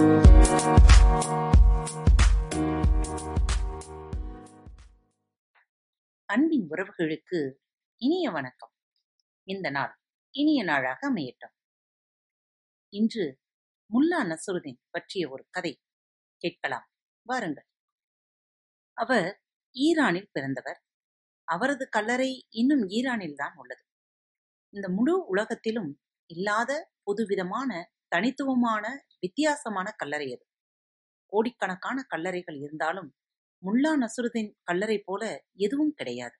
அன்பின் உறவுகளுக்கு இனிய வணக்கம். இந்த நாள் இனிய நாளாக அமையட்டும். இன்று முல்லா நசுருதீன் பற்றிய ஒரு கதை கேட்கலாம். வாருங்கள். அவர் ஈரானில் பிறந்தவர். அவரது கல்லறை இன்னும் ஈரானில் தான் உள்ளது. இந்த முழு உலகத்திலும் இல்லாத புதுவிதமான தனித்துவமான வித்தியாசமான கல்லறை அது. கோடிக்கணக்கான கல்லறைகள் இருந்தாலும் முல்லா நசுருதீன் கல்லறை போல எதுவும் கிடையாது.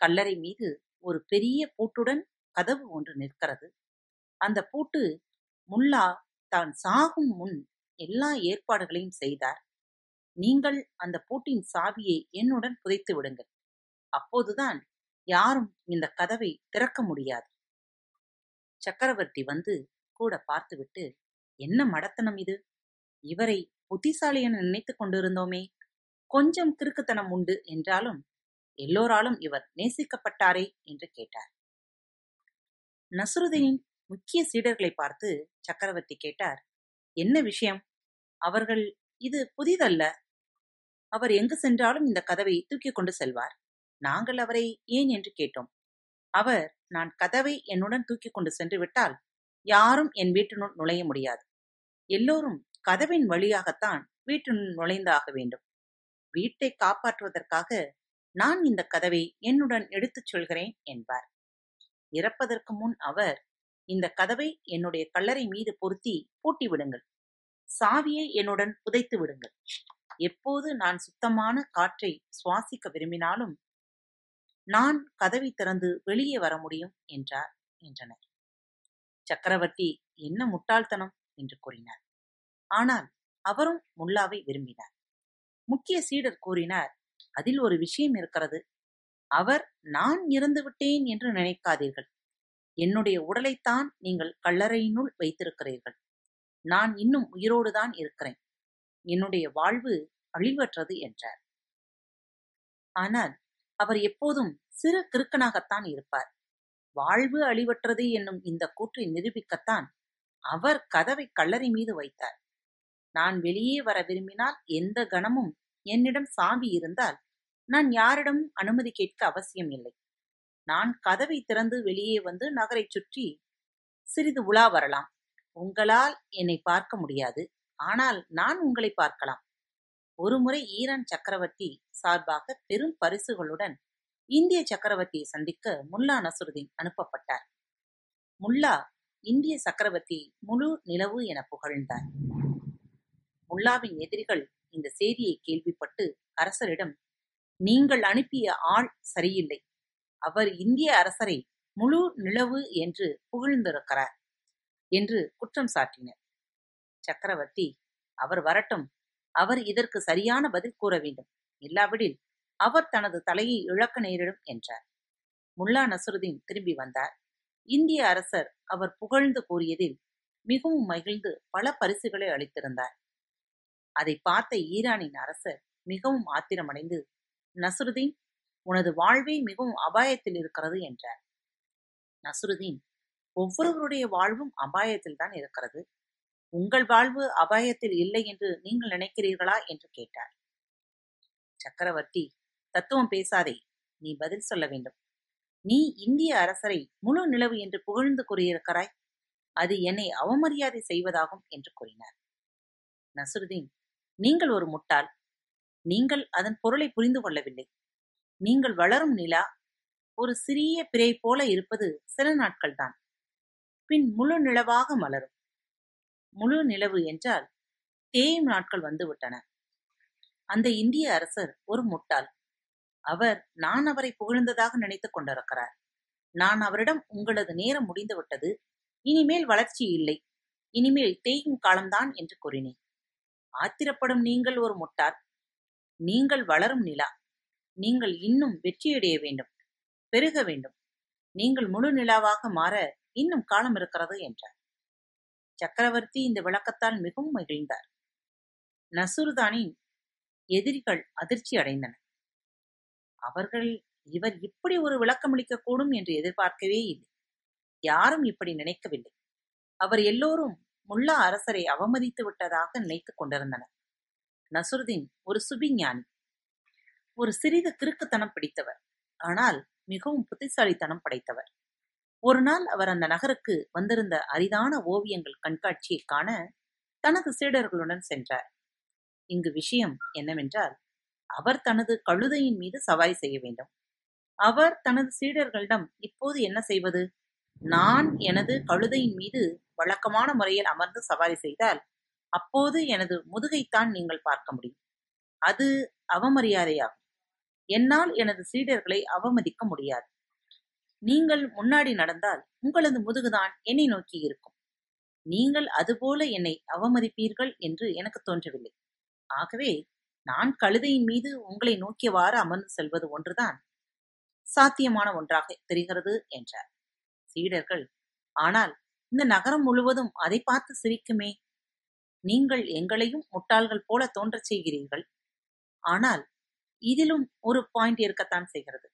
கல்லறை மீது ஒரு பெரிய பூட்டுடன் கதவு ஒன்று நிற்கிறது. அந்த பூட்டு முல்லா தான் சாகும் முன் எல்லா ஏற்பாடுகளையும் செய்தார். நீங்கள் அந்த பூட்டின் சாவியை என்னுடன் புதைத்து விடுங்கள். அப்போதுதான் யாரும் இந்த கதவை திறக்க முடியாது. சக்கரவர்த்தி வந்து கூட பார்த்துவிட்டு என்ன மடத்தனம் இது? இவரை புத்திசாலி என நினைத்துக் கொண்டிருந்தோமே. கொஞ்சம் கிறுக்குத்தனம் உண்டு என்றாலும் எல்லோராலும் இவர் நேசிக்கப்பட்டாரே என்று கேட்டார். நசுருதீனின் முக்கிய சீடர்களை பார்த்து சக்கரவர்த்தி கேட்டார் என்ன விஷயம்? அவர்கள் இது புதிதல்ல. அவர் எங்கு சென்றாலும் இந்த கதவை தூக்கிக் கொண்டு செல்வார். நாங்கள் அவரை ஏன் என்று கேட்டோம். அவர் நான் கதவை என்னுடன் தூக்கிக் கொண்டு சென்று விட்டால் யாரும் என் வீட்டினுள் நுழைய முடியாது. எல்லோரும் கதவின் வழியாகத்தான் வீட்டினுள் நுழைந்தாக வேண்டும். வீட்டை காப்பாற்றுவதற்காக நான் இந்த கதவை என்னுடன் எடுத்துச் சொல்கிறேன் என்பார். இறப்பதற்கு முன் அவர் இந்த கதவை என்னுடைய கல்லறை மீது பொருத்தி பூட்டி விடுங்கள். சாவியை என்னுடன் புதைத்து விடுங்கள். எப்போது நான் சுத்தமான காற்றை சுவாசிக்க விரும்பினாலும் நான் கதவை திறந்து வெளியே வர முடியும் என்றார் என்றனர். சக்கரவர்த்தி என்ன முட்டாள்தனம்! என்று கூறினார். ஆனால் அவரும் முல்லாவை விரும்பினார். முக்கிய சீடர் கூறினார் அதில் ஒரு விஷயம் இருக்கிறது. அவர் நான் இறந்து விட்டேன் என்று நினைக்காதீர்கள். என்னுடைய உடலைத்தான் நீங்கள் கல்லறையினுள் வைத்திருக்கிறீர்கள். நான் இன்னும் உயிரோடுதான் இருக்கிறேன். என்னுடைய வாழ்வு அழிவற்றது என்றார். ஆனால் அவர் எப்போதும் சிறு கிறுக்கனாகத்தான் இருப்பார். வாழ்வு அழிவற்றது என்னும் இந்த கூற்றை நிரூபிக்கத்தான் அவர் கதவை கல்லறை மீது வைத்தார். நான் வெளியே வர விரும்பினால் எந்த கணமும் என்னிடம் சாவி இருந்தால் நான் யாரிடம் அனுமதி கேட்க அவசியம் இல்லை. நான் கதவை திறந்து வெளியே வந்து நகரை சுற்றி சிறிது உலா வரலாம். உங்களால் என்னை பார்க்க முடியாது. ஆனால் நான் உங்களை பார்க்கலாம். ஒருமுறை ஈரான் சக்கரவர்த்தி சார்பாக பெரும் பரிசுகளுடன் இந்திய சக்கரவர்த்தியை சந்திக்க முல்லா நசுருதீன் அனுப்பப்பட்டார். முல்லா இந்திய சக்கரவர்த்தி முழு நிலவு என புகழ்ந்தார். முல்லாவின் எதிரிகள் இந்த செய்தியை கேள்விப்பட்டு அரசரிடம் நீங்கள் அனுப்பிய ஆள் சரியில்லை. அவர் இந்திய அரசரை முழு நிலவு என்று புகழ்ந்திருக்கிறார் என்று குற்றம் சாட்டினர். சக்கரவர்த்தி அவர் வரட்டும். அவர் இதற்கு சரியான பதில் கூற வேண்டும். இல்லாவிடில் அவர் தனது தலையை இழக்க நேரிடும் என்றார். முல்லா நசுருதீன் திரும்பி வந்தார். இந்திய அரசர் அவர் புகழ்ந்து கூறியதில் மிகவும் மகிழ்ந்து பல பரிசுகளை அளித்திருந்தார். அதை பார்த்த ஈரானின் அரசர் மிகவும் ஆத்திரமடைந்து நசுருதீன் உனது வாழ்வே மிகவும் அபாயத்தில் இருக்கிறது என்றார். நசுருதீன் ஒவ்வொருவருடைய வாழ்வும் அபாயத்தில் தான் இருக்கிறது. உங்கள் வாழ்வு அபாயத்தில் இல்லை என்று நீங்கள் நினைக்கிறீர்களா? என்று கேட்டார். சக்கரவர்த்தி தத்துவம் பேசாதே நீ பதில் சொல்ல வேண்டும். நீ இந்திய அரசரை முழு நிலவு என்று புகழ்ந்து கூறியிருக்கிறாய். அது என்னை அவமரியாதை செய்வதாகும் என்று கூறினார். நசுருதீன் நீங்கள் ஒரு முட்டாள். நீங்கள் அதன் பொருளை புரிந்து கொள்ளவில்லை. நீங்கள் வளரும் நிலா ஒரு சிறிய பிறை போல இருப்பது சில நாட்கள்தான். பின் முழு நிலவாக மலரும். முழு நிலவு என்றால் தேயும் நாட்கள் வந்துவிட்டன அந்த இந்திய அரசர் ஒரு முட்டாள். அவர் நான் அவரை புகழ்ந்ததாக நினைத்துக் கொண்டிருக்கிறார். நான் அவரிடம் உங்களது நேரம் முடிந்துவிட்டது இனிமேல் வளர்ச்சி இல்லை. இனிமேல் தேயும் காலம்தான் என்று கூறினேன். ஆத்திரப்படும் நீங்கள் ஒரு முட்டார் நீங்கள் வளரும் நிலா. நீங்கள் இன்னும் வெற்றியடைய வேண்டும். பெருக வேண்டும். நீங்கள் முழு நிலாவாக மாற இன்னும் காலம் இருக்கிறது என்றார். சக்கரவர்த்தி இந்த விளக்கத்தால் மிகவும் மகிழ்ந்தார். நசுருதானின் எதிரிகள் அதிர்ச்சி அடைந்தனர். அவர்கள் இவர் இப்படி ஒரு விளக்கமளிக்கக்கூடும் என்று எதிர்பார்க்கவே இல்லை. யாரும் இப்படி நினைக்கவில்லை. அவர் எல்லோரும் முல்லா அரசரை அவமதித்து விட்டதாக நினைத்துக் கொண்டிருந்தனர். நசுருதீன் ஒரு சுபிஞானி. ஒரு சிறிது கிறுக்குத்தனம் பிடித்தவர். ஆனால் மிகவும் புத்திசாலித்தனம் படைத்தவர். ஒரு நாள் அவர் அந்த நகருக்கு வந்திருந்த அரிதான ஓவியங்கள் கண்காட்சியை காண தனது சீடர்களுடன் சென்றார். இங்கு விஷயம் என்னவென்றால் அவர் தனது கழுதையின் மீது சவாரி செய்ய வேண்டும். அவர் தனது சீடர்களிடம் இப்போது என்ன செய்வது? நான் எனது கழுதையின் மீது வழக்கமான முறையில் அமர்ந்து சவாரி செய்தால் அப்போது எனது முதுகைத்தான் நீங்கள் பார்க்க முடியும். அது அவமரியாதையாகும். என்னால் எனது சீடர்களை அவமதிக்க முடியாது. நீங்கள் முன்னாடி நடந்தால் உங்களது முதுகுதான் என்னை நோக்கி இருக்கும். நீங்கள் அதுபோல என்னை அவமதிப்பீர்கள் என்று எனக்கு தோன்றவில்லை. ஆகவே நான் கழுதையின் மீது உங்களை நோக்கியவாறு அமர்ந்து செல்வது ஒன்றுதான் சாத்தியமான ஒன்றாக தெரிகிறது என்றார். சீடர்கள் ஆனால் இந்த நகரம் முழுவதும் அதை பார்த்து சிரிக்குமே. நீங்கள் எங்களையும் முட்டாள்கள் போல தோன்றச் செய்கிறீர்கள். ஆனால் இதிலும் ஒரு பாயிண்ட் இருக்கத்தான் செய்கிறது.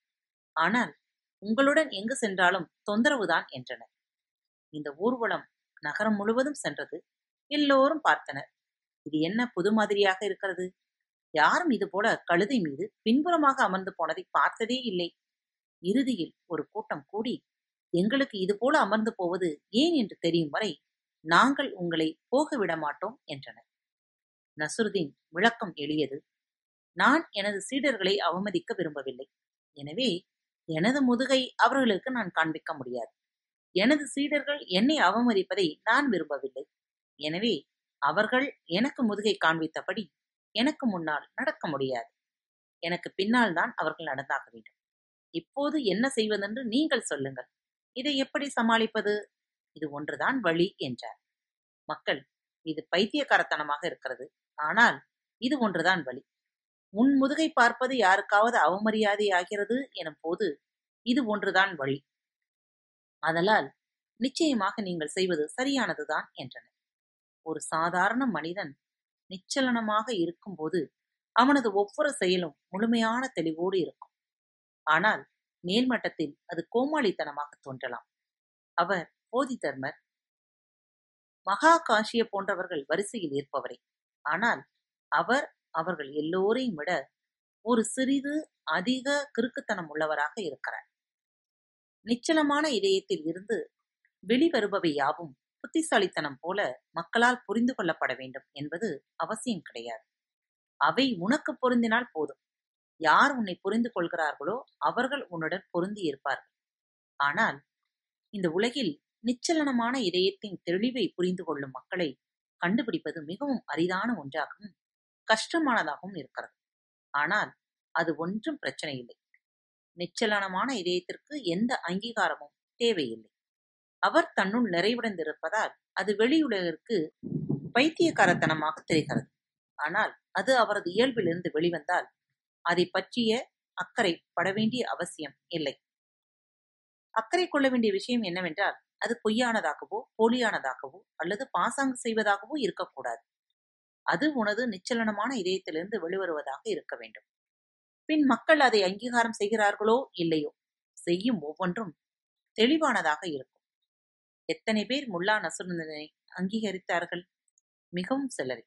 ஆனால் உங்களுடன் எங்கு சென்றாலும் தொந்தரவுதான் என்றனர். இந்த ஊர்வலம் நகரம் முழுவதும் சென்றது. எல்லோரும் பார்த்தனர். இது என்ன புது மாதிரியாக இருக்கிறது? யாரும் இது போல கழுதை மீது பின்புறமாக அமர்ந்து போனதை பார்த்ததே இல்லை. இறுதியில் ஒரு கூட்டம் கூடி எங்களுக்கு இது போல அமர்ந்து போவது ஏன் என்று தெரியும் வரை நாங்கள் உங்களை போக விட மாட்டோம் என்றனர். நசுருதீன் விளக்கம் எளியது நான் எனது சீடர்களை அவமதிக்க விரும்பவில்லை. எனவே எனது முதுகை அவர்களுக்கு நான் காண்பிக்க முடியாது. எனது சீடர்கள் என்னை அவமதிப்பதை நான் விரும்பவில்லை. எனவே அவர்கள் எனக்கு முதுகை காண்பித்தபடி எனக்கு முன்னால் நடக்க முடியாது. எனக்கு பின்னால் தான் அவர்கள் நடந்தாக வேண்டும். இப்போது என்ன செய்வதென்று நீங்கள் சொல்லுங்கள். இதை எப்படி சமாளிப்பது? இது ஒன்றுதான் வழி என்றார். மக்கள் இது பைத்தியக்காரத்தனமாக இருக்கிறது. ஆனால் இது ஒன்றுதான் வழி. உன் முதுகை பார்ப்பது யாருக்காவது அவமரியாதை ஆகிறது எனும் போது இது ஒன்றுதான் வழி. அதலால் நிச்சயமாக நீங்கள் செய்வது சரியானதுதான் என்றனர். ஒரு சாதாரண மனிதன் நிச்சலனமாக இருக்கும்போது அவனது ஒவ்வொரு செயலும் முழுமையான தெளிவோடு இருக்கும். ஆனால் மேல்மட்டத்தில் அது கோமாளித்தனமாக தோன்றலாம். அவர் போதி தர்மர் மகா காஷிய போன்றவர்கள் வரிசையில் இருப்பவரே. ஆனால் அவர் அவர்கள் எல்லோரையும் விட ஒரு சிறிது அதிக கிறுக்குத்தனம் உள்ளவராக இருக்கிறார். நிச்சலமான இதயத்தில் இருந்து வெளிவருபவை யாவும் புத்திசாலித்தனம் போல மக்களால் புரிந்து கொள்ளப்பட வேண்டும் என்பது அவசியம் கிடையாது. அவை உனக்கு பொருந்தினால் போதும். யார் உன்னை புரிந்து கொள்கிறார்களோ அவர்கள் உன்னுடன் பொருந்தி இருப்பார்கள். ஆனால் இந்த உலகில் நிச்சலனமான இதயத்தின் தெளிவை புரிந்து கொள்ளும் மக்களை கண்டுபிடிப்பது மிகவும் அரிதான ஒன்றாகவும் கஷ்டமானதாகவும் இருக்கிறது. ஆனால் அது ஒன்றும் பிரச்சனை இல்லை. நிச்சலனமான இதயத்திற்கு எந்த அங்கீகாரமும் தேவையில்லை. அவர் தன்னுள் நிறைவடைந்திருப்பதால் அது வெளியுலகிற்கு பைத்தியக்காரத்தனமாக தெரிகிறது. ஆனால் அது அவரது இயல்பிலிருந்து வெளிவந்தால் அதை பற்றிய அக்கறை பட வேண்டிய அவசியம் இல்லை. அக்கறை கொள்ள வேண்டிய விஷயம் என்னவென்றால் அது பொய்யானதாகவோ போலியானதாகவோ அல்லது பாசாங்கு செய்வதாகவோ இருக்கக்கூடாது. அது உனது நிச்சலனமான இதயத்திலிருந்து வெளிவருவதாக இருக்க வேண்டும். பின் மக்கள் அதை அங்கீகாரம் செய்கிறார்களோ இல்லையோ செய்யும் ஒவ்வொன்றும் தெளிவானதாக இருக்கும். எத்தனை பேர் முல்லா நசுருந்தனை அங்கீகரித்தார்கள்? மிகவும் சிலரை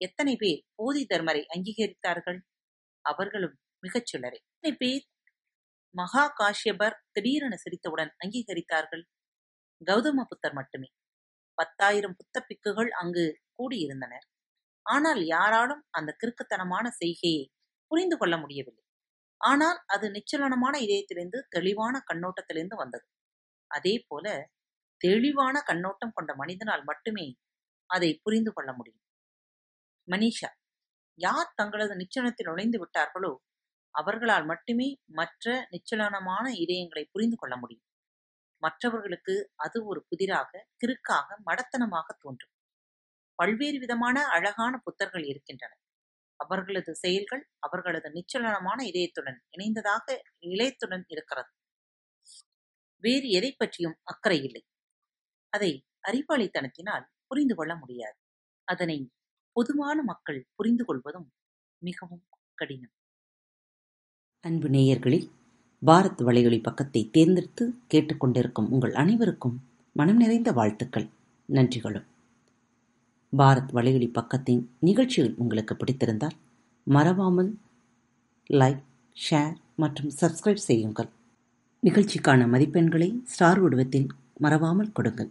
எத்தனை பேர் போதி தர்மரை அங்கீகரித்தார்கள்? அவர்களும் மிகச் சிலரை எத்தனை பேர் மகா காஷ்யபர் திடீரென சிரித்தவுடன் அங்கீகரித்தார்கள்? கௌதம புத்தர் மட்டுமே. பத்தாயிரம் புத்த பிக்குகள் அங்கு கூடியிருந்தனர். ஆனால் யாராலும் அந்த கிறுக்குத்தனமான செய்கையை புரிந்து கொள்ள முடியவில்லை. ஆனால் அது நிச்சலனமான இதயத்திலிருந்து தெளிவான கண்ணோட்டத்திலிருந்து வந்தது. அதே போல தெளிவான கண்ணோட்டம் கொண்ட மனிதனால் மட்டுமே அதை புரிந்து கொள்ள முடியும். மனிஷா யார் தங்களது நிச்சலனத்தில் நுழைந்து விட்டார்களோ அவர்களால் மட்டுமே மற்ற நிச்சலனமான இதயங்களை புரிந்து கொள்ள முடியும். மற்றவர்களுக்கு அது ஒரு புதிராக கிறுக்காக மடத்தனமாக தோன்றும். பல்வேறு விதமான அழகான புத்தர்கள் இருக்கின்றன. அவர்களது செயல்கள் அவர்களது நிச்சலனமான இதயத்துடன் இணைந்ததாக இளையத்துடன் இருக்கிறது. வேறு எதை பற்றியும் அக்கறை இல்லை. அதை அறிவாளித்தனத்தினால் புரிந்து கொள்ள முடியாது. அதனை பொதுவான மக்கள் புரிந்து கொள்வதும் மிகவும் கடினம். அன்பு நேயர்களில் பாரத் வலையொலி பக்கத்தை தேர்ந்தெடுத்து கேட்டுக்கொண்டிருக்கும் உங்கள் அனைவருக்கும் மனம் நிறைந்த வாழ்த்துக்கள். நன்றிகளும். பாரத் வலையொலி பக்கத்தின் நிகழ்ச்சிகள் உங்களுக்கு பிடித்திருந்தால் மறவாமல் லைக் ஷேர் மற்றும் சப்ஸ்கிரைப் செய்யுங்கள். நிகழ்ச்சிக்கான மதிப்பெண்களை ஸ்டார் உடவத்தில் மறவாமல் கொடுங்கள்.